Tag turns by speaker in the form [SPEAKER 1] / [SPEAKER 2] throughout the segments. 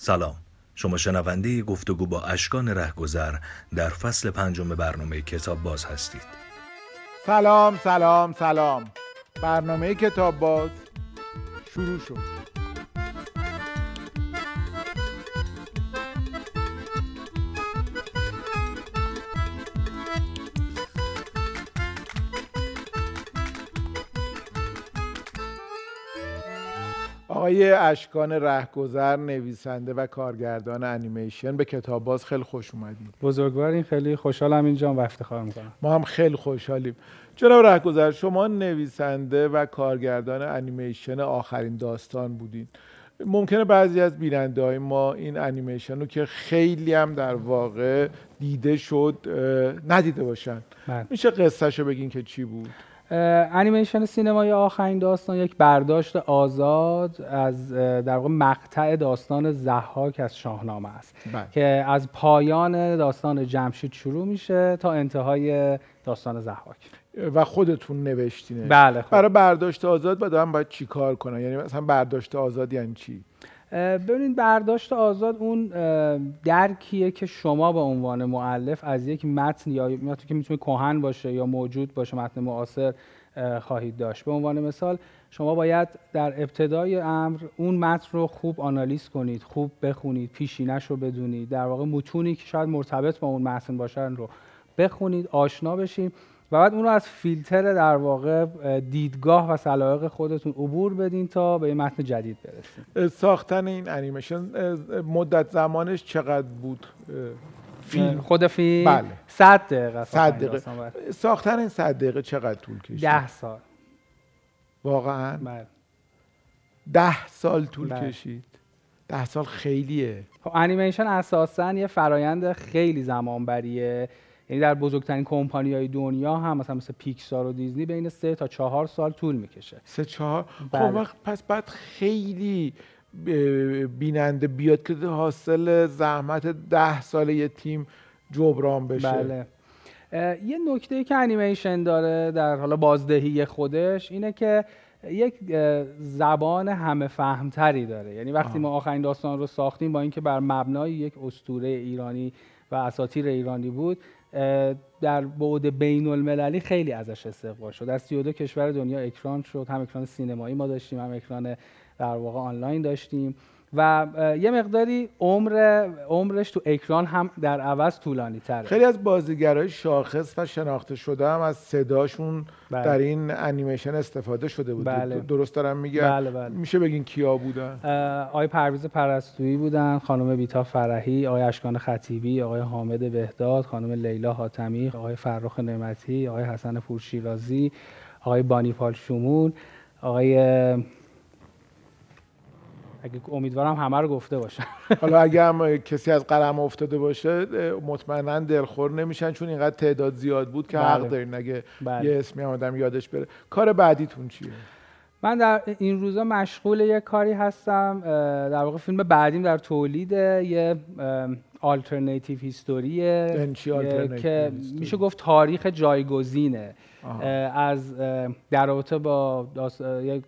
[SPEAKER 1] سلام. شما شنونده گفتگو با اشکان رهگذر در فصل پنجم برنامه کتاب باز هستید.
[SPEAKER 2] سلام سلام سلام. برنامه کتاب باز شروع شد. آقای اشکان رهگذر نویسنده و کارگردان انیمیشن به کتاب باز خیلی خوش اومدید.
[SPEAKER 3] بزرگوارین خیلی خوشحالم اینجا و افتخار می‌کنم
[SPEAKER 2] ما هم خیلی خوشحالیم. جناب رهگذر شما نویسنده و کارگردان انیمیشن آخرین داستان بودین. ممکنه بعضی از بیننده های ما این انیمیشن رو که خیلی هم در واقع دیده شد ندیده باشن.
[SPEAKER 3] بله.
[SPEAKER 2] میشه قصهشو بگین که چی بود؟
[SPEAKER 3] انیمیشن سینمای آخرین داستان یک برداشت آزاد از در واقع مقطع داستان زحاک از شاهنامه است.
[SPEAKER 2] بله.
[SPEAKER 3] که از پایان داستان جمشید شروع میشه تا انتهای داستان زحاک
[SPEAKER 2] و خودتون نوشتینه
[SPEAKER 3] بله خب.
[SPEAKER 2] برای برداشت آزاد هم باید چی کار کنن؟ یعنی مثلا برداشت آزاد یعنی چی؟
[SPEAKER 3] ببینید برداشت آزاد اون درکیه که شما به عنوان معلف از یک متن یا متن که می‌تونه کهن باشه یا موجود باشه متن معاصر خواهید داشت. به عنوان مثال شما باید در ابتدای امر اون متن رو خوب آنالیز کنید خوب بخونید پیشینش رو بدونید. در واقع متونی که شاید مرتبط با اون متن باشن رو بخونید آشنا بشید و بعد اون رو از فیلتر در واقع دیدگاه و سلایق خودتون عبور بدین تا به یه متن جدید برسید
[SPEAKER 2] ساختن این انیمیشن مدت زمانش چقدر بود؟
[SPEAKER 3] فیلم. خود فیلم
[SPEAKER 2] بله.
[SPEAKER 3] 100 دقیقه
[SPEAKER 2] 100 دقیقه. ساختن این 100 دقیقه چقدر طول کشید؟
[SPEAKER 3] 10 سال.
[SPEAKER 2] واقعا؟
[SPEAKER 3] بله.
[SPEAKER 2] 10 سال طول
[SPEAKER 3] بله.
[SPEAKER 2] کشید؟ 10 سال خیلیه.
[SPEAKER 3] خب انیمیشن اساسا یه فرایند خیلی زمان بریه یعنی در بزرگترین کمپانی های دنیا هم مثلا مثل پیکسار و دیزنی بین سه تا چهار سال طول می‌کشه.
[SPEAKER 2] سه چهار؟
[SPEAKER 3] بله.
[SPEAKER 2] خب وقت پس بعد خیلی بیننده بیاد که حاصل زحمت ده سال یه تیم جبران بشه.
[SPEAKER 3] بله. یه نکته ای که انیمیشن داره در حالا بازدهی خودش اینه که یک زبان همه فهمتری داره. یعنی وقتی
[SPEAKER 2] آه.
[SPEAKER 3] ما آخرین داستان رو ساختیم با اینکه بر مبنای یک اسطوره ایرانی و اساطیر ایرانی بود در بعد بین المللی خیلی ازش استقبال شد. در 32 کشور دنیا اکران شد. هم اکران سینمایی ما داشتیم هم اکران در واقع آنلاین داشتیم. و یه مقداری عمر عمرش تو اکران هم در عوض طولانی تره
[SPEAKER 2] خیلی از بازیگرای شاخص و شناخته شده هم از صداشون
[SPEAKER 3] بله.
[SPEAKER 2] در این انیمیشن استفاده شده بود
[SPEAKER 3] بله.
[SPEAKER 2] درست دارم میگم
[SPEAKER 3] بله بله.
[SPEAKER 2] میشه بگین کیا بودن
[SPEAKER 3] آقای پرویز پرستویی بودن خانم بیتا فرحی آقای اشکان خطیبی آقای حامد بهداد خانم لیلا حاتمی آقای فرخ نعمتی آقای حسن پورشیرازی آقای بانیپال شمون آقای اگه امیدوارم همه رو گفته باشم
[SPEAKER 2] حالا اگه هم کسی از قلم افتاده باشه مطمئنا دلخور نمیشن چون اینقدر تعداد زیاد بود که
[SPEAKER 3] بله.
[SPEAKER 2] حق دارین اگه
[SPEAKER 3] بله.
[SPEAKER 2] یه اسمی آدم یادش بره کار بعدیتون چیه
[SPEAKER 3] من در این روزا مشغول یه کاری هستم در واقع فیلم بعدیم در تولید یه آلترناتیو هیستوریه
[SPEAKER 2] یعنی
[SPEAKER 3] که؟ میشه گفت تاریخ جایگزینه. از در رابطه با. یک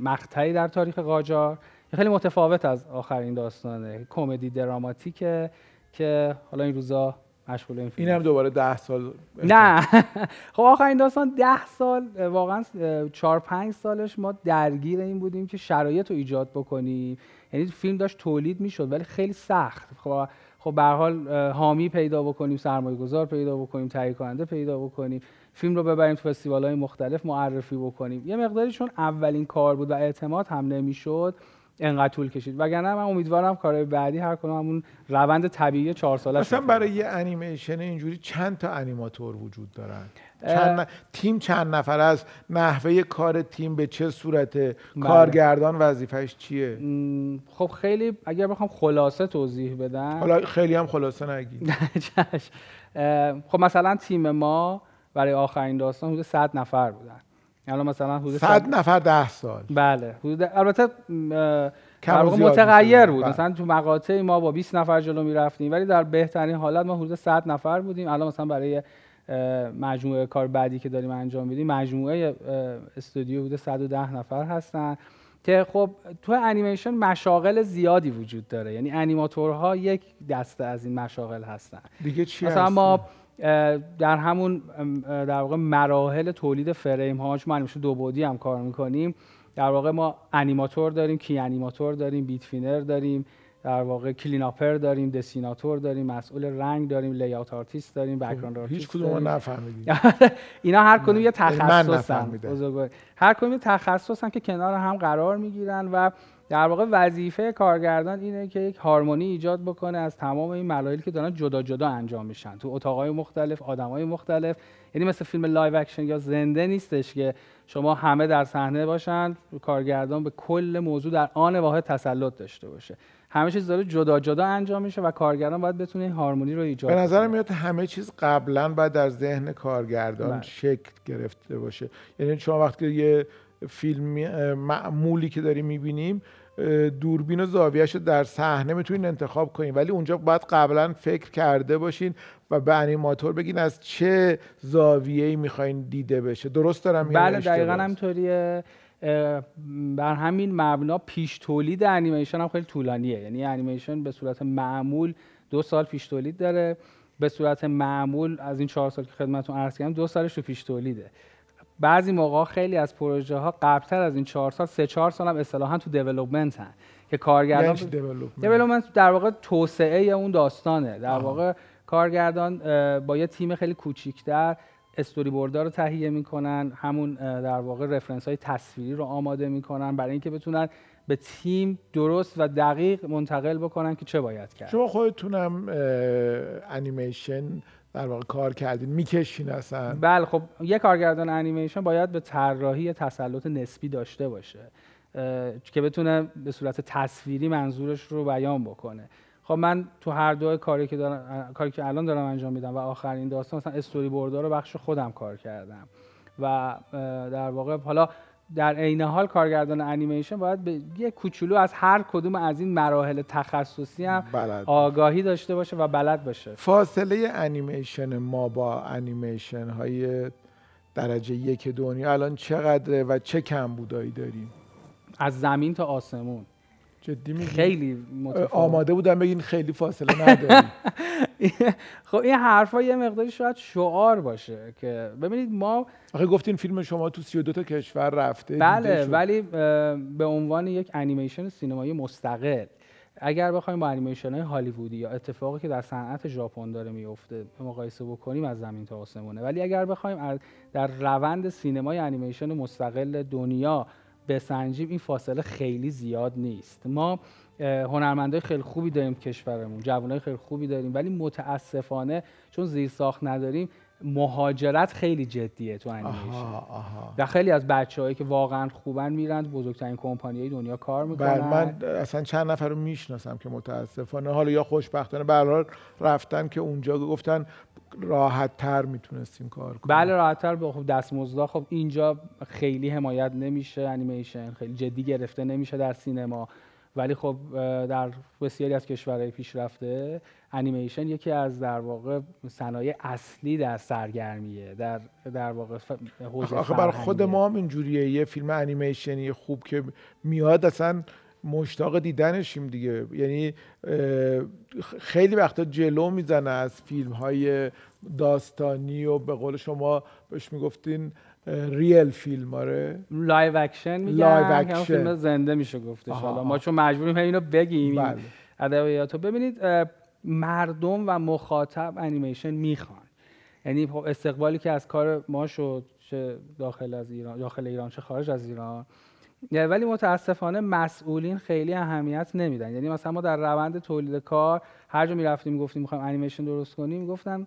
[SPEAKER 3] مقطعی در تاریخ قاجار خیلی متفاوت از آخرین داستانه. کمدی دراماتیکه که حالا این روزا مشغول این فیلم
[SPEAKER 2] این هم دوباره ده سال
[SPEAKER 3] نه. خب آخرین داستان ده سال واقعا چهار پنج سالش ما درگیر این بودیم که شرایط رو ایجاد بکنیم. یعنی فیلم داشت تولید می‌شد ولی خیلی سخت. خب خب به حال حامی پیدا بکنیم سرمایه گذار پیدا بکنیم تهیه کننده پیدا بکنیم. فیلم رو ببریم تو فستیوال های مختلف معرفی بکنیم. یه مقداری چون اولین کار بود و اعتماد هم نمی‌شد. انقدر طول کشید. وگرنه من امیدوارم کارهای بعدی هر کدوم همون روند طبیعی چهار ساله
[SPEAKER 2] مثلا برای یه انیمیشن اینجوری چند تا انیماتور وجود دارن؟ چند ن... تیم چند نفر است؟ نحوه کار تیم به چه صورته؟ کارگردان وظیفش چیه؟
[SPEAKER 3] خب خیلی اگر بخوام خلاصه توضیح بدم.
[SPEAKER 2] حالا خیلی هم خلاصه نگید
[SPEAKER 3] خب مثلا تیم ما برای آخرین داستان حدود 100 نفر بودن. الان مثلا حدود
[SPEAKER 2] 100 نفر 10 سال.
[SPEAKER 3] بله. حدود البته
[SPEAKER 2] کم
[SPEAKER 3] متغیر بود. مثلا تو مقاطعی ما با 20 نفر جلو می‌رفتیم ولی در بهترین حالت ما حدود 100 نفر بودیم. الان مثلا برای مجموعه کار بعدی که داریم انجام میدیم مجموعه استودیو حدود 110 نفر هستن که خب تو انیمیشن مشاغل زیادی وجود داره. یعنی انیماتورها یک دسته از این مشاغل هستن.
[SPEAKER 2] دیگه چی
[SPEAKER 3] مثلا
[SPEAKER 2] هست؟
[SPEAKER 3] ما در همون در واقع مراحل تولید فریم ها چون ما انیمیشن دو بعدی هم کار می‌کنیم در واقع ما انیماتور داریم key animator داریم in-betweener داریم در واقع cleanupper داریم dessinateur داریم مسئول رنگ داریم layout artist داریم background
[SPEAKER 2] هیچ
[SPEAKER 3] آرتیست
[SPEAKER 2] کدوم ما
[SPEAKER 3] داریم.
[SPEAKER 2] نفهمیدیم.
[SPEAKER 3] اینا هر کدوم یه تخصصن هر کدوم یه تخصصن که کنار هم قرار می‌گیرن و در واقع وظیفه کارگردان اینه که یک هارمونی ایجاد بکنه از تمام این مراحلی که دارن جدا جدا انجام میشن تو اتاقای مختلف آدمای مختلف یعنی مثل فیلم live action یا زنده نیستش که شما همه در صحنه باشن کارگردان به کل موضوع در آن واحد تسلط داشته باشه همه چیز داره جدا جدا انجام میشه و کارگردان باید بتونه این هارمونی رو ایجاد بکنه.
[SPEAKER 2] میاد همه چیز قبلا باید در ذهن کارگردان
[SPEAKER 3] بله.
[SPEAKER 2] شکل گرفته باشه یعنی شما وقتی یه فیلم معمولی که داریم می‌بینیم دوربین و زاویهش در صحنه می‌تونین انتخاب کنین. ولی اونجا باید قبلا فکر کرده باشین و به انیماتور بگین از چه زاویه‌ای می‌خواین دیده بشه. درست دارم میگم
[SPEAKER 3] بله دقیقا اه، بر همین مبنا پیش تولید انیمیشن هم خیلی طولانیه. یعنی انیمیشن به صورت معمول دو سال پیش تولید داره به صورت معمول از این چهار سال که خدمتتون عرض کردم دو سالش رو پیش تولیده. بعضی موقع خیلی از پروژه ها قبلتر از این چهار سال سه چهار سال هم اصطلاحا تو دیولپمنت هن. که
[SPEAKER 2] یعنی چی development؟
[SPEAKER 3] دیولپمنت در واقع توسعه اون داستانه. در واقع کارگردان اه، با یه تیم خیلی کوچیکتر استوری بوردها رو تهیه می‌کنن همون در واقع رفرنس های تصویری رو آماده می‌کنن برای اینکه بتونن به تیم درست و دقیق منتقل بکنن که چه باید کرد.
[SPEAKER 2] شما خودتونم انیمیشن در واقع کار کردین می‌کشین اصلا؟
[SPEAKER 3] بله خب یه کارگردان انیمیشن باید به طراحی تسلط نسبی داشته باشه که بتونه به صورت تصویری منظورش رو بیان بکنه. خب من تو هر دو کاری که دارم کاری که الان دارم انجام میدم و آخرین داستان مثلا استوری بوردها رو بخش خودم کار کردم. و در واقع حالا در عین حال کارگردان انیمیشن باید به یه کوچولو از هر کدوم از این مراحل تخصصی هم
[SPEAKER 2] بلد
[SPEAKER 3] آگاهی داشته باشه و بلد باشه.
[SPEAKER 2] فاصله انیمیشن ما با انیمیشن های درجه یک دنیا الان چقدره و چه کمبودایی داریم؟
[SPEAKER 3] از زمین تا آسمون.
[SPEAKER 2] جدی میگی؟
[SPEAKER 3] خیلی متفاوت.
[SPEAKER 2] آماده بودم بگین خیلی فاصله نداریم.
[SPEAKER 3] خب این حرفا یه مقداری شاید شعار باشه که ببینید ما
[SPEAKER 2] آخه گفتین فیلم شما تو 32 تا کشور رفته
[SPEAKER 3] بله. ولی به عنوان یک انیمیشن سینمایی مستقل. اگر بخوایم با انیمیشن های هالیوودی یا اتفاقی که در صنعت ژاپن داره میفته مقایسه بکنیم از زمین تا آسمونه. ولی اگر بخوایم در روند سینمای انیمیشن مستقل دنیا بسنجیم این فاصله خیلی زیاد نیست. ما هنرمندای خیلی خوبی داریم کشورمون جوانای خیلی خوبی داریم ولی متاسفانه چون زیر ساخت نداریم مهاجرت خیلی جدیه تو انیمیشن و خیلی از بچههایی که واقعا خوبن میرن بزرگترین کمپانیای دنیا کار می‌کنن.
[SPEAKER 2] بله من اصلا چند نفر رو می‌شناسم که متاسفانه حالا یا خوشبختانه به رفتن که اونجا گفتن راحت تر می‌تونستیم کار کنیم.
[SPEAKER 3] بله راحتتر. به خب دستمزدا. خب اینجا خیلی حمایت نمیشه. انیمیشن خیلی جدی گرفته نمیشه در سینما. ولی خب در بسیاری از کشورهای پیشرفته انیمیشن یکی از در واقع صنایع اصلی در سرگرمیه در در واقع حوزه
[SPEAKER 2] آخه, بر خود. ما هم اینجوریه یه فیلم انیمیشنی خوب که میاد اصلا مشتاق دیدنشیم دیگه یعنی خیلی وقتا جلو می‌زنه از فیلم های داستانی و به قول شما بهش می‌گفتین real film آره.
[SPEAKER 3] live action میگن. live همون
[SPEAKER 2] اکشن.
[SPEAKER 3] فیلم زنده میشه گفتش.
[SPEAKER 2] آها،
[SPEAKER 3] حالا. ما چون مجبوریم اینو بگیم.
[SPEAKER 2] بله.
[SPEAKER 3] ادبیاتو ببینید مردم و مخاطب انیمیشن می‌خوان. یعنی خب استقبالی که از کار ما شد چه داخل از ایران داخل ایران چه خارج از ایران. یعنی ولی متاسفانه مسئولین خیلی اهمیت نمیدن. یعنی مثلا ما در روند تولید کار هر جا می‌رفتیم می‌گفتیم می‌خوایم انیمیشن درست کنیم می‌گفتن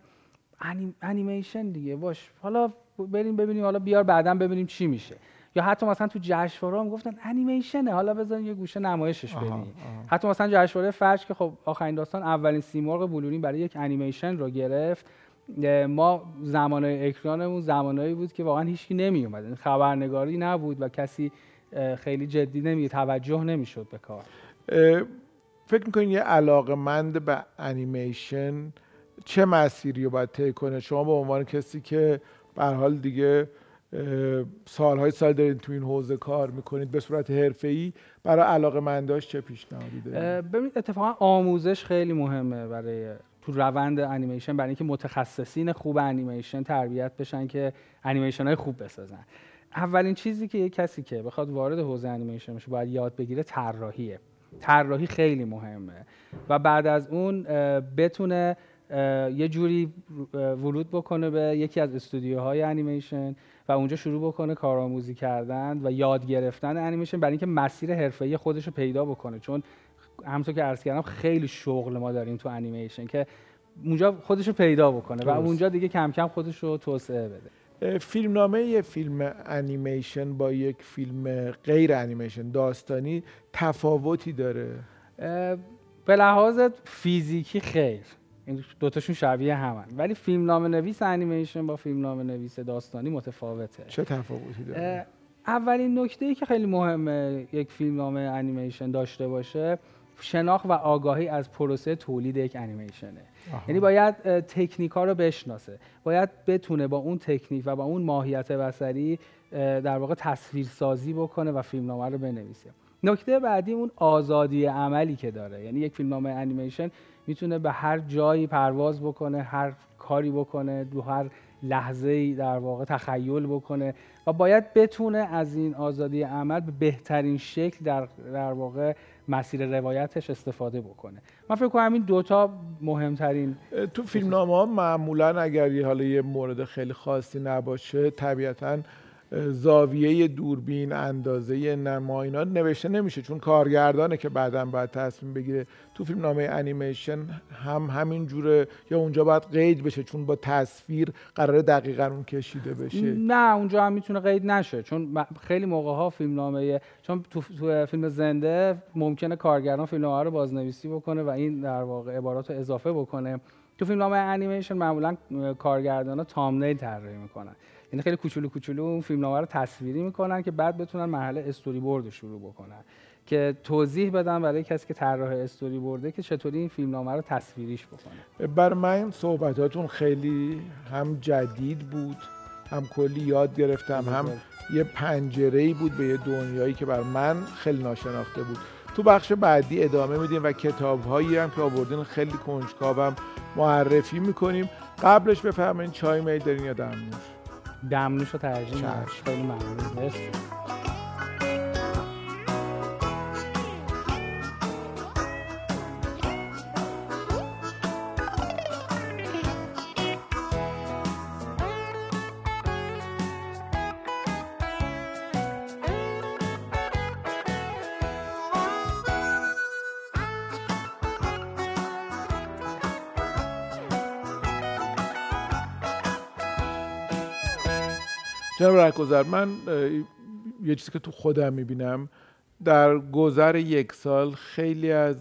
[SPEAKER 3] انیم... انیمیشن دیگه باش. حالا بریم ببینیم حالا بیار بعدا ببینیم چی میشه. یا حتی مثلا تو جشنواره هم گفتن انیمیشنه حالا بزن یه گوشه نمایشش
[SPEAKER 2] آها.
[SPEAKER 3] حتی مثلا جشنواره فرش که خب آخرین داستان اولین سیمرغ بلورین برای یک انیمیشن رو گرفت. ما زمانای اکرانمون زمانایی بود که واقعا هیچکی نمی اومد یعنی خبرنگاری نبود و کسی خیلی جدی نمی توجه نمی‌شد به کار.
[SPEAKER 2] فکر می‌کنین یه علاقمند به انیمیشن چه مسیری رو باید طی کنه؟ شما به عنوان کسی که به حال دیگه سالهای سال دارید تو این حوزه کار می‌کنید. به صورت حرفه‌ای برای علاقه منداش چه پیشنهادی دارید
[SPEAKER 3] ببینید اتفاقا آموزش خیلی مهمه برای تو روند انیمیشن برای اینکه متخصصین خوب انیمیشن تربیت بشن که انیمیشن های خوب بسازن. اولین چیزی که یک کسی که بخواد وارد حوزه انیمیشن بشه باید یاد بگیره طراحیه. طراحی خیلی مهمه و بعد از اون بتونه یه جوری ورود بکنه به یکی از استودیوهای انیمیشن و اونجا شروع بکنه کارآموزی کردن و یاد گرفتن انیمیشن برای اینکه مسیر حرفه‌ای خودش رو پیدا بکنه. چون همونطور که عرض کردم خیلی شغل ما داریم تو انیمیشن که اونجا خودش رو پیدا بکنه و اونجا دیگه کم کم خودش رو توسعه بده.
[SPEAKER 2] فیلمنامه یه فیلم انیمیشن با یک فیلم غیر انیمیشن داستانی تفاوتی داره.
[SPEAKER 3] به لحاظ فیزیکی خیر. این دوتاشون شبیه همن. ولی فیلمنامه نویس انیمیشن با فیلمنامه نویس داستانی متفاوته.
[SPEAKER 2] چه تفاوتی داره؟
[SPEAKER 3] اولین نکته ای که خیلی مهمه یک فیلمنامه انیمیشن داشته باشه شناخت و آگاهی از پروسه تولید یک انیمیشنه. یعنی باید تکنیک ها رو بشناسه. باید بتونه با اون تکنیک و با اون ماهیت بصری در واقع تصویر سازی بکنه و فیلمنامه رو بنویسه. نکته بعدی اون آزادی عملی که داره. یعنی یک فیلمنامه انیمیشن می‌تونه به هر جایی پرواز بکنه هر کاری بکنه دو هر لحظه در واقع تخیل بکنه و باید بتونه از این آزادی عمل به بهترین شکل در, در واقع مسیر روایتش استفاده بکنه. من فکر کنم این دوتا مهمترین
[SPEAKER 2] تو فیلم ها معمولا اگر یه حالا یه مورد خیلی خاصی نباشه طبیعتاً زاویه دوربین اندازه نما اینا نوشته نمیشه چون کارگردانه که بعدا باید تصمیم بگیره. تو فیلم نامه انیمیشن هم همین جوره یا اونجا باید قید بشه چون با تصویر قرار دقیقا اون کشیده بشه؟
[SPEAKER 3] نه اونجا هم می‌تونه قید نشه چون خیلی موقع ها فیلم نامه چون تو, تو فیلم زنده ممکنه کارگردان فیلم نامه رو بازنویسی بکنه و این در واقع عبارات اضافه بکنه. تو فیلم نامه انیمیشن معمولا کارگردان ها تامنیل طراحی می‌کنن. یعنی خیلی کوچولو کوچولو اون فیلمنامه رو تصویری می‌کنن که بعد بتونن مرحله استوری بورد شروع بکنن. که توضیح بدم برای کسی که طراح استوری بورده که چطوری این فیلمنامه رو تصویریش بکنه.
[SPEAKER 2] بر من صحبتاتون خیلی هم جدید بود هم کلی یاد گرفتم هم یه پنجره ای بود به یه دنیایی که بر من خیلی ناشناخته بود. تو بخش بعدی ادامه میدیم و کتاب هایی هم که آوردین خیلی کنجکاوم معرفی می‌کنیم. قبلش بفهمین چای می دارین یا دمنوش
[SPEAKER 3] دمنوش رو ترجیح خیلی ممنون.
[SPEAKER 2] جناب رهگذر من یه چیزی که تو خودم می‌بینم در گذر یک سال خیلی از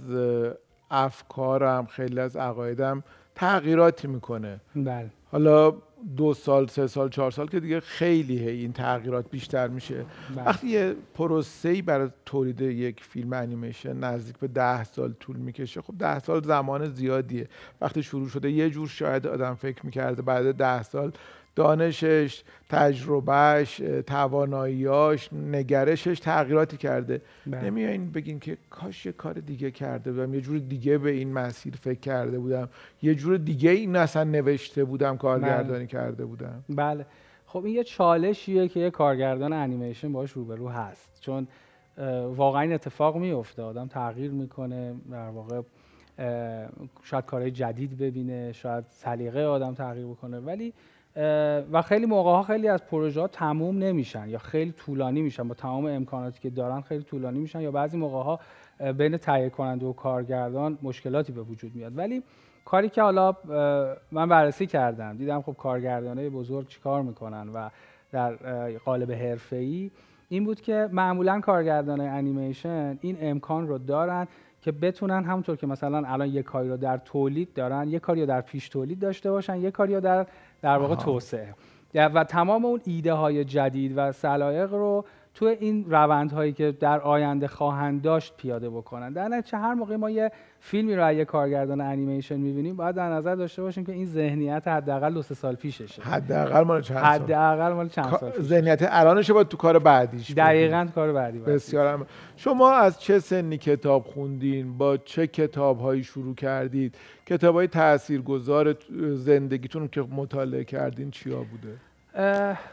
[SPEAKER 2] افکارم خیلی از عقایدم تغییراتی می‌کنه.
[SPEAKER 3] بله.
[SPEAKER 2] حالا دو سال سه سال چهار سال که دیگه خیلی هی این تغییرات بیشتر میشه. بله. وقتی یه پروسه برای تولید یک فیلم انیمیشن نزدیک به ده سال طول می‌کشه خب ده سال زمان زیادیه. وقتی شروع شده یه جور شاید آدم فکر می‌کرده بعد ده سال دانشش تجربهش تواناییاش نگرشش تغییراتی کرده. بله. نمیایین بگین که کاش یه کار دیگه کرده بودم. یه جور دیگه به این مسیر فکر کرده بودم. یه جور دیگه این اصلا نوشته بودم کارگردانی بله. کرده بودم.
[SPEAKER 3] بله. خب این یه چالشیه که یه کارگردان انیمیشن باش روبرو هست. چون واقعا این اتفاق میفته آدم تغییر می‌کنه در واقع شاید کارهای جدید ببینه شاید سلیقه آدم تغییر بکنه. ولی و خیلی موقع ها خیلی از پروژه ها تموم نمیشن یا خیلی طولانی میشن. با تمام امکاناتی که دارن خیلی طولانی میشن یا بعضی موقع ها بین تهیه کننده و کارگردان مشکلاتی به وجود میاد. ولی کاری که حالا من بررسی کردم دیدم خب کارگردانه بزرگ چیکار می‌کنن و در قالب حرفه‌ای این بود که معمولا کارگردان انیمیشن این امکان رو دارن که بتونن همونطور که مثلا الان یک کاری رو در تولید دارن یک کاری رو در پیش تولید داشته باشن یک کاری رو در در واقع توسعه. و تمام اون ایده های جدید و سلایق رو تو این روندهایی که در آینده خواهند داشت پیاده بکنن. در نتیجه هر موقع ما یه فیلمی رو یه کارگردان انیمیشن می‌بینیم باید در نظر داشته باشیم که این ذهنیت حداقل دو سه سال پیششه.
[SPEAKER 2] حداقل مال چند سال؟
[SPEAKER 3] حداقل مال چند سال پیش
[SPEAKER 2] ذهنیت الانش باید تو کار بعدیش.
[SPEAKER 3] دقیقاً کار بعدی باید
[SPEAKER 2] بسیار هم. شما از چه سنی کتاب خوندین؟ با چه کتاب هایی شروع کردید؟ کتاب های تاثیرگذار زندگیتون که مطالعه کردین چیا بوده؟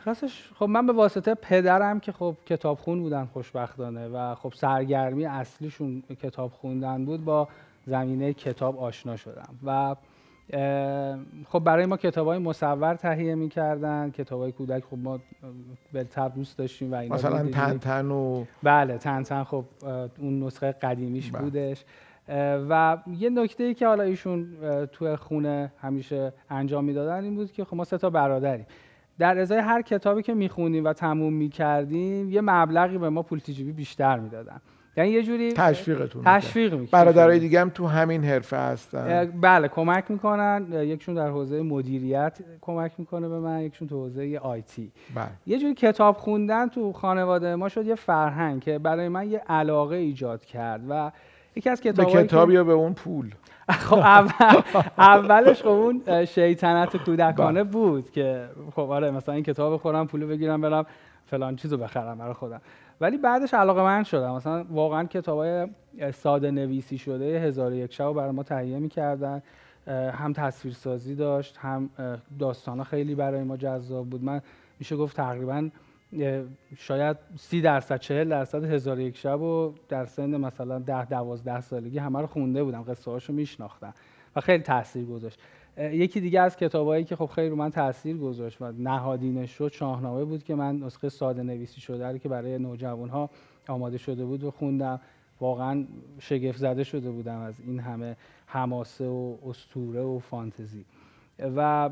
[SPEAKER 3] راستش خب من به واسطه پدرم که خب کتابخون بودن خوشبختانه و خب سرگرمی اصلیشون کتاب خوندن بود با زمینه کتاب آشنا شدم و خب برای ما کتاب های مصور تهیه می‌کردن کتاب های کودک خب ما بالطبع دوست داشتیم و اینا
[SPEAKER 2] مثلا
[SPEAKER 3] دیدیم.
[SPEAKER 2] تنتن و
[SPEAKER 3] بله تن تن خب اون نسخه قدیمیش
[SPEAKER 2] بله.
[SPEAKER 3] بودش و یه نکته ای که حالا ایشون تو خونه همیشه انجام می‌دادن این بود که خب ما سه تا برادریم در ازای هر کتابی که می‌خونیم و تموم می‌کردیم یه مبلغی به ما پول تیجیبی بیشتر می‌دادن. یعنی یه جوری
[SPEAKER 2] تشویقتون
[SPEAKER 3] تشویق می‌کنن
[SPEAKER 2] برادرای دیگه هم تو همین حرفه هستن.
[SPEAKER 3] بله کمک می‌کنن. یکشون در حوزه مدیریت کمک می‌کنه به من یکشون تو حوزه آیتی
[SPEAKER 2] بله.
[SPEAKER 3] یه جوری کتاب خوندن تو خانواده ما شد یه فرهنگ که برای من یه علاقه ایجاد کرد و یکی از
[SPEAKER 2] به
[SPEAKER 3] کتاب
[SPEAKER 2] کتاب یا به اون پول؟
[SPEAKER 3] خب اول اولش خب اون شیطنت کودکانه بود که خب آره مثلا این کتاب بخورم پولو بگیرم برم فلان چیزو بخرم برای خودم. ولی بعدش علاقه من شدم. مثلا واقعا کتاب های ساده نویسی شده هزار یک شب برای ما تهیه می‌کردن. هم تصویرسازی داشت هم داستانا خیلی برای ما جذاب بود. من میشه گفت تقریبا شاید سی درصد چهل درصد هزار یک شب و در سن مثلا ده دوازده سالگی همه رو خونده بودم قصه هاشو میشناختم و خیلی تاثیر گذاشت. یکی دیگه از کتابایی که خب خیلی رو من تاثیر گذاشت و نهادینش شد شاهنامه بود که من نسخه ساده نویسی شده رو که برای نوجوان ها آماده شده بود و خوندم. واقعا شگفت زده شده بودم از این همه حماسه و اسطوره و فانتزی. و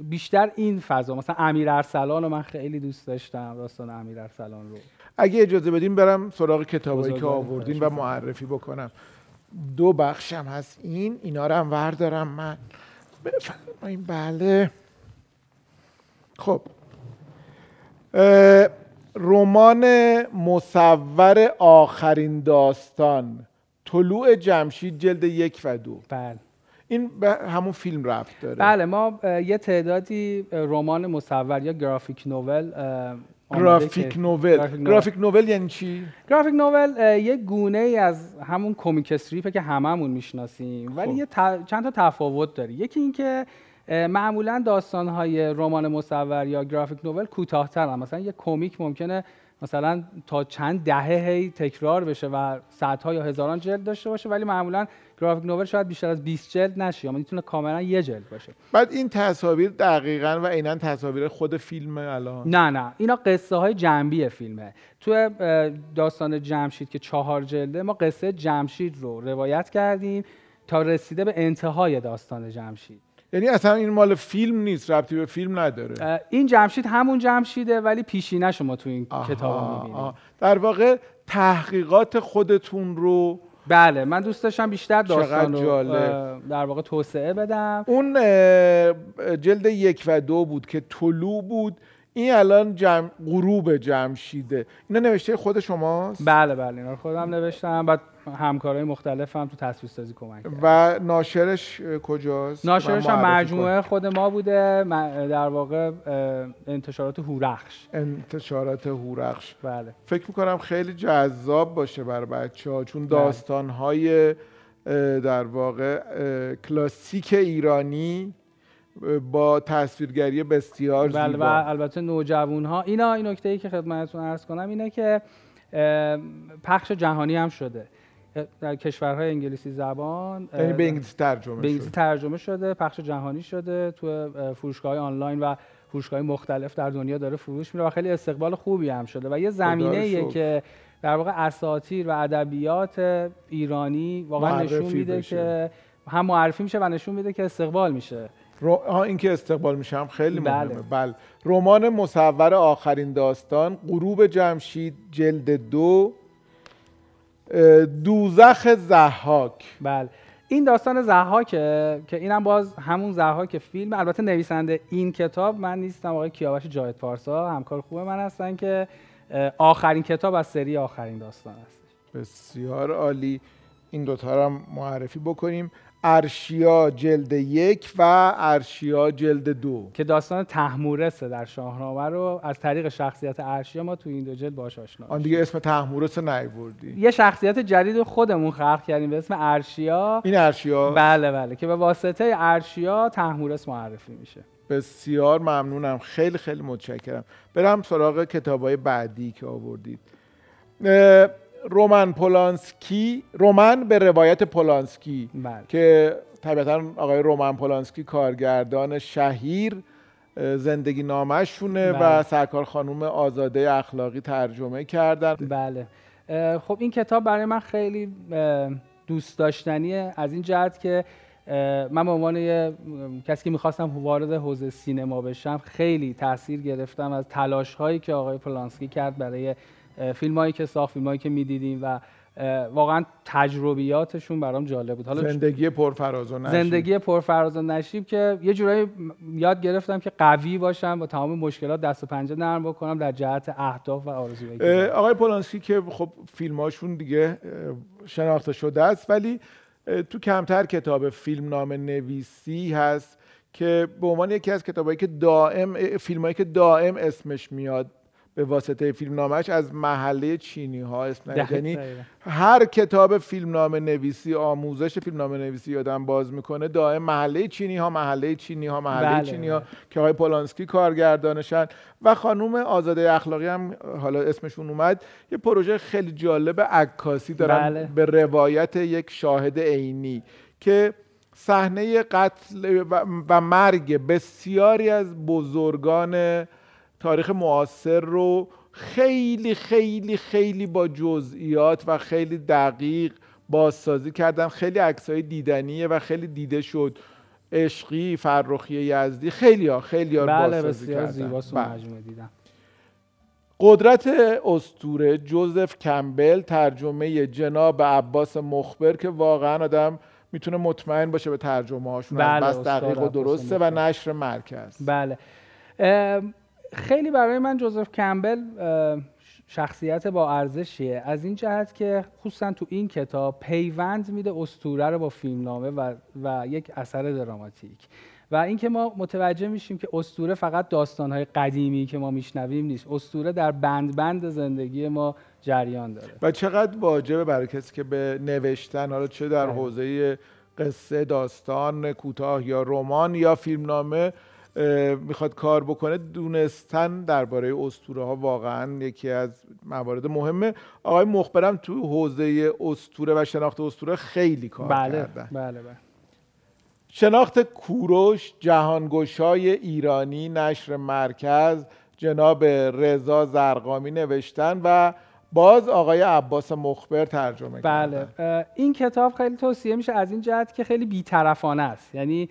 [SPEAKER 3] بیشتر این فضا مثلا امیر ارسلان رو من خیلی دوست داشتم داستان امیر ارسلان رو.
[SPEAKER 2] اگه اجازه بدین برم سراغ کتابایی که. آوردین و
[SPEAKER 3] خواهش می‌کنم.
[SPEAKER 2] معرفی بکنم. دو بخشم هست. این اینا رو هم وردارم من. بفرمایین. بله. خب. رمان مصور آخرین داستان. طلوع جمشید جلد یک و دو.
[SPEAKER 3] بله.
[SPEAKER 2] این به همون فیلم رفت داره.
[SPEAKER 3] بله ما یه تعدادی رمان مصور یا گرافیک نوول
[SPEAKER 2] گرافیک نوول.
[SPEAKER 3] گرافیک نوول.
[SPEAKER 2] گرافیک نوول یعنی چی؟
[SPEAKER 3] گرافیک نوول یه گونه ای از همون کمیک استریپه که هممون می‌شناسیم. ولی
[SPEAKER 2] خب.
[SPEAKER 3] یه ت- چند تا تفاوت داره. یکی اینکه معمولا داستانهای رمان مصور یا گرافیک نوول کوتاه‌ترن. مثلا یه کمیک ممکنه مثلا تا چند دهه هی تکرار بشه و صدها یا هزاران جلد داشته باشه ولی معمولا گرافیک نوول شاید بیشتر از 20 جلد نشه یا می‌تونه کاملا یه جلد باشه.
[SPEAKER 2] بعد این تصاویر دقیقا و عینا تصاویر خود فیلم الان.
[SPEAKER 3] نه نه. اینا قصه های جنبی فیلمه. تو داستان جمشید که چهار جلده ما قصه جمشید رو روایت کردیم تا رسیده به انتهای داستان جمشید.
[SPEAKER 2] یعنی اصلا این مال فیلم نیست ربطی به فیلم نداره.
[SPEAKER 3] این جمشید همون جمشیده ولی پیشینه شما تو این کتاب می‌بینید.
[SPEAKER 2] در واقع تحقیقات خودتون رو
[SPEAKER 3] بله من دوست داشتم بیشتر داستان رو در واقع توسعه بدم.
[SPEAKER 2] اون جلد یک و دو بود که طلوع بود. این الان جم... غروب جمشیده. اینا نوشته خود شماست؟
[SPEAKER 3] بله بله اینا خودم نوشتم. بعد همکارای مختلف هم تو تصویرسازی کمک کردن.
[SPEAKER 2] و ناشرش کجاست؟
[SPEAKER 3] ناشرش هم مجموعه خود ما بوده. در واقع انتشارات هورخش.
[SPEAKER 2] انتشارات هورخش.
[SPEAKER 3] بله.
[SPEAKER 2] فکر می‌کنم خیلی جذاب باشه برای بچه ها چون داستان های در واقع کلاسیک ایرانی با تصویرگری بسیار
[SPEAKER 3] بله و
[SPEAKER 2] زیبا
[SPEAKER 3] البته نوجوان ها اینا این نکته ای که خدمتتون عرض کنم اینه که پخش جهانی هم شده. در کشورهای انگلیسی زبان
[SPEAKER 2] یعنی به انگلیسی ترجمه
[SPEAKER 3] به انگلیسی ترجمه شده پخش جهانی شده تو فروشگاه آنلاین و فروشگاه مختلف در دنیا داره فروش میره و خیلی استقبال خوبی هم شده و یه زمینه ایه
[SPEAKER 2] شکر.
[SPEAKER 3] که در واقع اساطیر و ادبیات ایرانی واقعا نشون میده. که هم معرفی میشه و نشون میده که استقبال میشه
[SPEAKER 2] رو... ها این که استقبال میشه هم خیلی
[SPEAKER 3] بله.
[SPEAKER 2] مهمه بله رمان مصور آخرین داستان غروب جمشید جلد دو دوزخ زحاک.
[SPEAKER 3] بله. این داستان زحاکه که اینم باز همون زحاک فیلم. البته نویسنده این کتاب من نیستم آقای کیاوش جاوید پارسا. همکار خوب من هستن که آخرین کتاب از سری آخرین داستان است.
[SPEAKER 2] بسیار عالی. این دوتا هم معرفی بکنیم. ارشیا جلد یک و ارشیا جلد دو.
[SPEAKER 3] که داستان تحمورسه در شاهنامه رو از طریق شخصیت ارشیا ما تو این دو جلد باش آشنا
[SPEAKER 2] آن دیگه اسم تحمورس نیوردی
[SPEAKER 3] یه شخصیت جدید خودمون خلق کردیم به اسم ارشیا.
[SPEAKER 2] این ارشیا؟
[SPEAKER 3] بله بله که به واسطه ارشیا تحمورس معرفی میشه.
[SPEAKER 2] بسیار ممنونم. خیلی خیلی متشکرم. برم سراغ کتابای بعدی که آوردید. رومن پولانسکی رومن به روایت پولانسکی
[SPEAKER 3] بله.
[SPEAKER 2] که طبیعتا آقای رومن پولانسکی کارگردان شهیر زندگی نامشونه و
[SPEAKER 3] بله.
[SPEAKER 2] سرکار خانوم آزاده اخلاقی ترجمه کردن
[SPEAKER 3] بله خب این کتاب برای من خیلی دوست داشتنیه از این جهت که من به عنوان کسی که می‌خواستم وارد حوزه سینما بشم خیلی تاثیر گرفتم از تلاش هایی که آقای پولانسکی کرد برای فیلم هایی که ساخت فیلم هایی که می‌دیدیم و واقعا تجربیاتشون برام جالب بود.
[SPEAKER 2] حالا زندگی پرفراز و نشیب.
[SPEAKER 3] زندگی پرفراز و نشیب که یه جورایی یاد گرفتم که قوی باشم با تمام مشکلات دست و پنجه نرم بکنم در جهت اهداف و آرزوهای
[SPEAKER 2] آقای پولانسکی که خب فیلماشون دیگه شناخته شده است ولی تو کمتر کتاب فیلم نام نویسی هست که به عنوان یکی از کتابایی که دائم فیلمایی که دائم اسمش میاد. به واسطه فیلم نامش از محله چینی ها اسم یعنی هر کتاب فیلم نام نویسی آموزش فیلم نام نویسی یادم باز می‌کنه دائم محله چینی ها محله چینی ها محله
[SPEAKER 3] بله
[SPEAKER 2] چینی ها که آقای پولانسکی کارگردانشن. و خانوم آزاده اخلاقی هم حالا اسمشون اومد یه پروژه خیلی جالب عکاسی دارن
[SPEAKER 3] بله.
[SPEAKER 2] به روایت یک شاهد عینی که صحنه قتل و مرگ بسیاری از بزرگان تاریخ معاصر رو خیلی خیلی خیلی با جزئیات و خیلی دقیق بازسازی کردن. خیلی عکسای دیدنیه و خیلی دیده شد. عشقی فرخی یزدی خیلی ها خیلی ها
[SPEAKER 3] بله
[SPEAKER 2] بازسازی
[SPEAKER 3] بسیار زیباست
[SPEAKER 2] بله.
[SPEAKER 3] مجموعه دیدم.
[SPEAKER 2] قدرت استوره جوزف کمبل ترجمه جناب عباس مخبر که واقعا آدم می‌تونه مطمئن باشه به ترجمه هاشون
[SPEAKER 3] بله،
[SPEAKER 2] بس دقیق و درسته و. نشر مرکز.
[SPEAKER 3] بله. خیلی برای من جوزف کمبل شخصیت با ارزشیه. از این جهت که خصوصا تو این کتاب پیوند میده استوره رو با فیلمنامه و, و یک اثر دراماتیک. و اینکه ما متوجه میشیم که استوره فقط داستانهای قدیمی که ما میشنویم نیست. استوره در بند بند زندگی ما جریان داره.
[SPEAKER 2] و چقدر واجبه برای کسی که به نوشتن حالا چه در
[SPEAKER 3] بله.
[SPEAKER 2] حوزه قصه داستان کوتاه یا رمان یا فیلمنامه می‌خواد کار بکنه دونستن درباره اسطوره ها واقعا یکی از موارد مهمه. آقای مخبرم تو حوزه اسطوره و شناخت اسطوره خیلی کار
[SPEAKER 3] بله
[SPEAKER 2] کردن.
[SPEAKER 3] بله بله.
[SPEAKER 2] شناخت کوروش جهانگشای ایرانی نشر مرکز جناب رضا زرقامی نوشتن و باز آقای عباس مخبر ترجمه
[SPEAKER 3] بله.
[SPEAKER 2] کردن.
[SPEAKER 3] این کتاب خیلی توصیه میشه از این جهت که خیلی بیطرفانه است. یعنی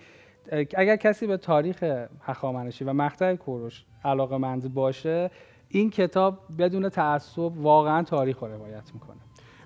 [SPEAKER 3] اگر کسی به تاریخ هخامنشی و مقطع کوروش علاقه مند باشه این کتاب بدون تعصب واقعا تاریخ رو روایت می‌کنه.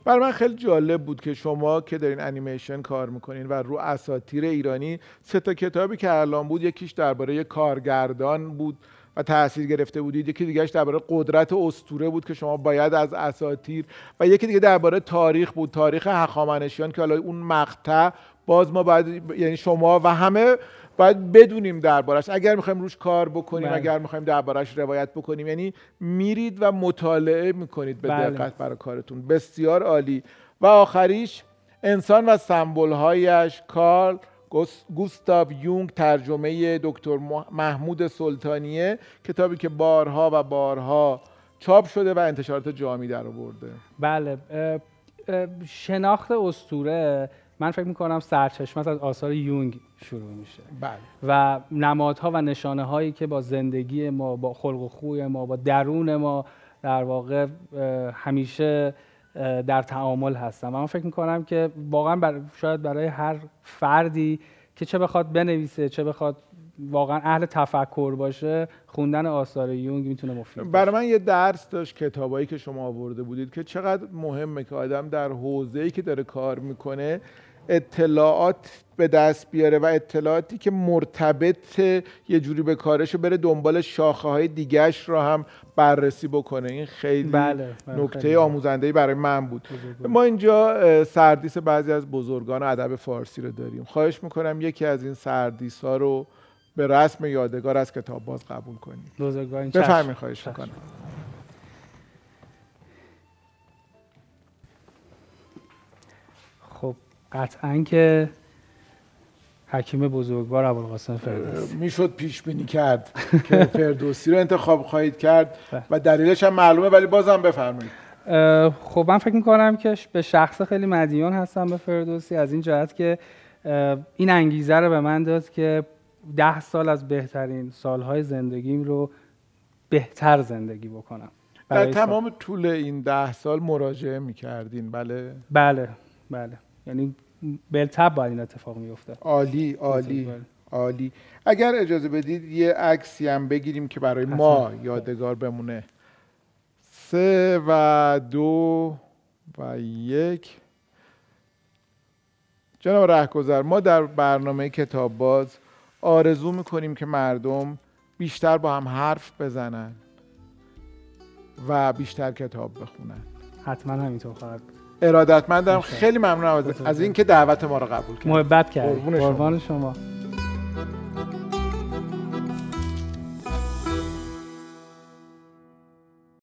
[SPEAKER 2] برای من خیلی جالب بود که شما که دارین انیمیشن کار می‌کنین و رو اساتیر ایرانی سه تا کتابی که الان بود یکیش درباره کارگردان بود و تاثیر گرفته بودید یکی دیگهش درباره قدرت استوره بود که شما باید از اساتیر و یکی دیگه درباره تاریخ بود تاریخ هخامنشیان که حالا اون مقطع باز ما باید یعنی شما و همه باید بدونیم دربارش. اگر می‌خوایم روش کار بکنیم
[SPEAKER 3] بله.
[SPEAKER 2] اگر می‌خوایم دربارش روایت بکنیم یعنی میرید و مطالعه می‌کنید به
[SPEAKER 3] بله.
[SPEAKER 2] دقت برای کارتون. بسیار عالی. و آخریش انسان و سمبولهایش کارل گوس- گوستاو یونگ ترجمه دکتر مح- محمود سلطانیه کتابی که بارها و بارها چاپ شده و انتشارات جامی در آورده.
[SPEAKER 3] بله. شناخت استوره من فکر می‌کنم سرچشمه از آثار یونگ شروع میشه.
[SPEAKER 2] بله.
[SPEAKER 3] و نمادها و نشانه هایی که با زندگی ما با خلق و خوی ما با درون ما در واقع همیشه در تعامل هستن. و من فکر می‌کنم که واقعا بر شاید برای هر فردی که چه بخواد بنویسه چه بخواد واقعا اهل تفکر باشه خوندن آثار یونگ می‌تونه مفید باشه.
[SPEAKER 2] برای من یه درس داشت کتابایی که شما آورده بودید که چقدر مهمه که آدم در حوزه‌ای که داره کار می‌کنه اطلاعات به دست بیاره و اطلاعاتی که مرتبط یه جوری به کارش بره دنبال شاخه های دیگهش رو هم بررسی بکنه این خیلی
[SPEAKER 3] بله، بله،
[SPEAKER 2] نکته
[SPEAKER 3] خیلی
[SPEAKER 2] آموزنده برای من بود
[SPEAKER 3] بزرگوار.
[SPEAKER 2] ما اینجا سردیس بعضی از بزرگان ادب فارسی رو داریم خواهش می‌کنم یکی از این سردیس ها رو به رسم یادگار از کتاب باز قبول
[SPEAKER 3] چشم.
[SPEAKER 2] بفرمایید خواهش
[SPEAKER 3] چشم.
[SPEAKER 2] می‌کنم
[SPEAKER 3] قطعا که حکیم بزرگوار ابوالقاسم فردوسی.
[SPEAKER 2] می‌شد پیش بینی کرد که فردوسی رو انتخاب خواهید کرد. و دلیلش هم معلومه ولی بازم بفرمایید.
[SPEAKER 3] خب من فکر می‌کنم که به شخص خیلی مدیون هستم به فردوسی از این جهت که این انگیزه رو به من داد که ده سال از بهترین سالهای زندگیم رو بهتر زندگی بکنم.
[SPEAKER 2] در
[SPEAKER 3] سال-
[SPEAKER 2] تمام طول این ده سال مراجعه می‌کردین؟ بله.
[SPEAKER 3] بله بله. یعنی بلتب باید این اتفاق میفته
[SPEAKER 2] عالی عالی. عالی. اگر اجازه بدید یه عکسی هم بگیریم که برای ما یادگار بمونه. سه و دو و یک. جناب رهگذر ما در برنامه کتاب باز آرزو می‌کنیم که مردم بیشتر با هم حرف بزنن و بیشتر کتاب بخونن.
[SPEAKER 3] حتما همینطور خواهد بود.
[SPEAKER 2] ارادتمندم. خیلی ممنونم از- از اینکه دعوت ما رو قبول کردید
[SPEAKER 3] محبت کردید
[SPEAKER 2] قربون شما.
[SPEAKER 3] قربان شما.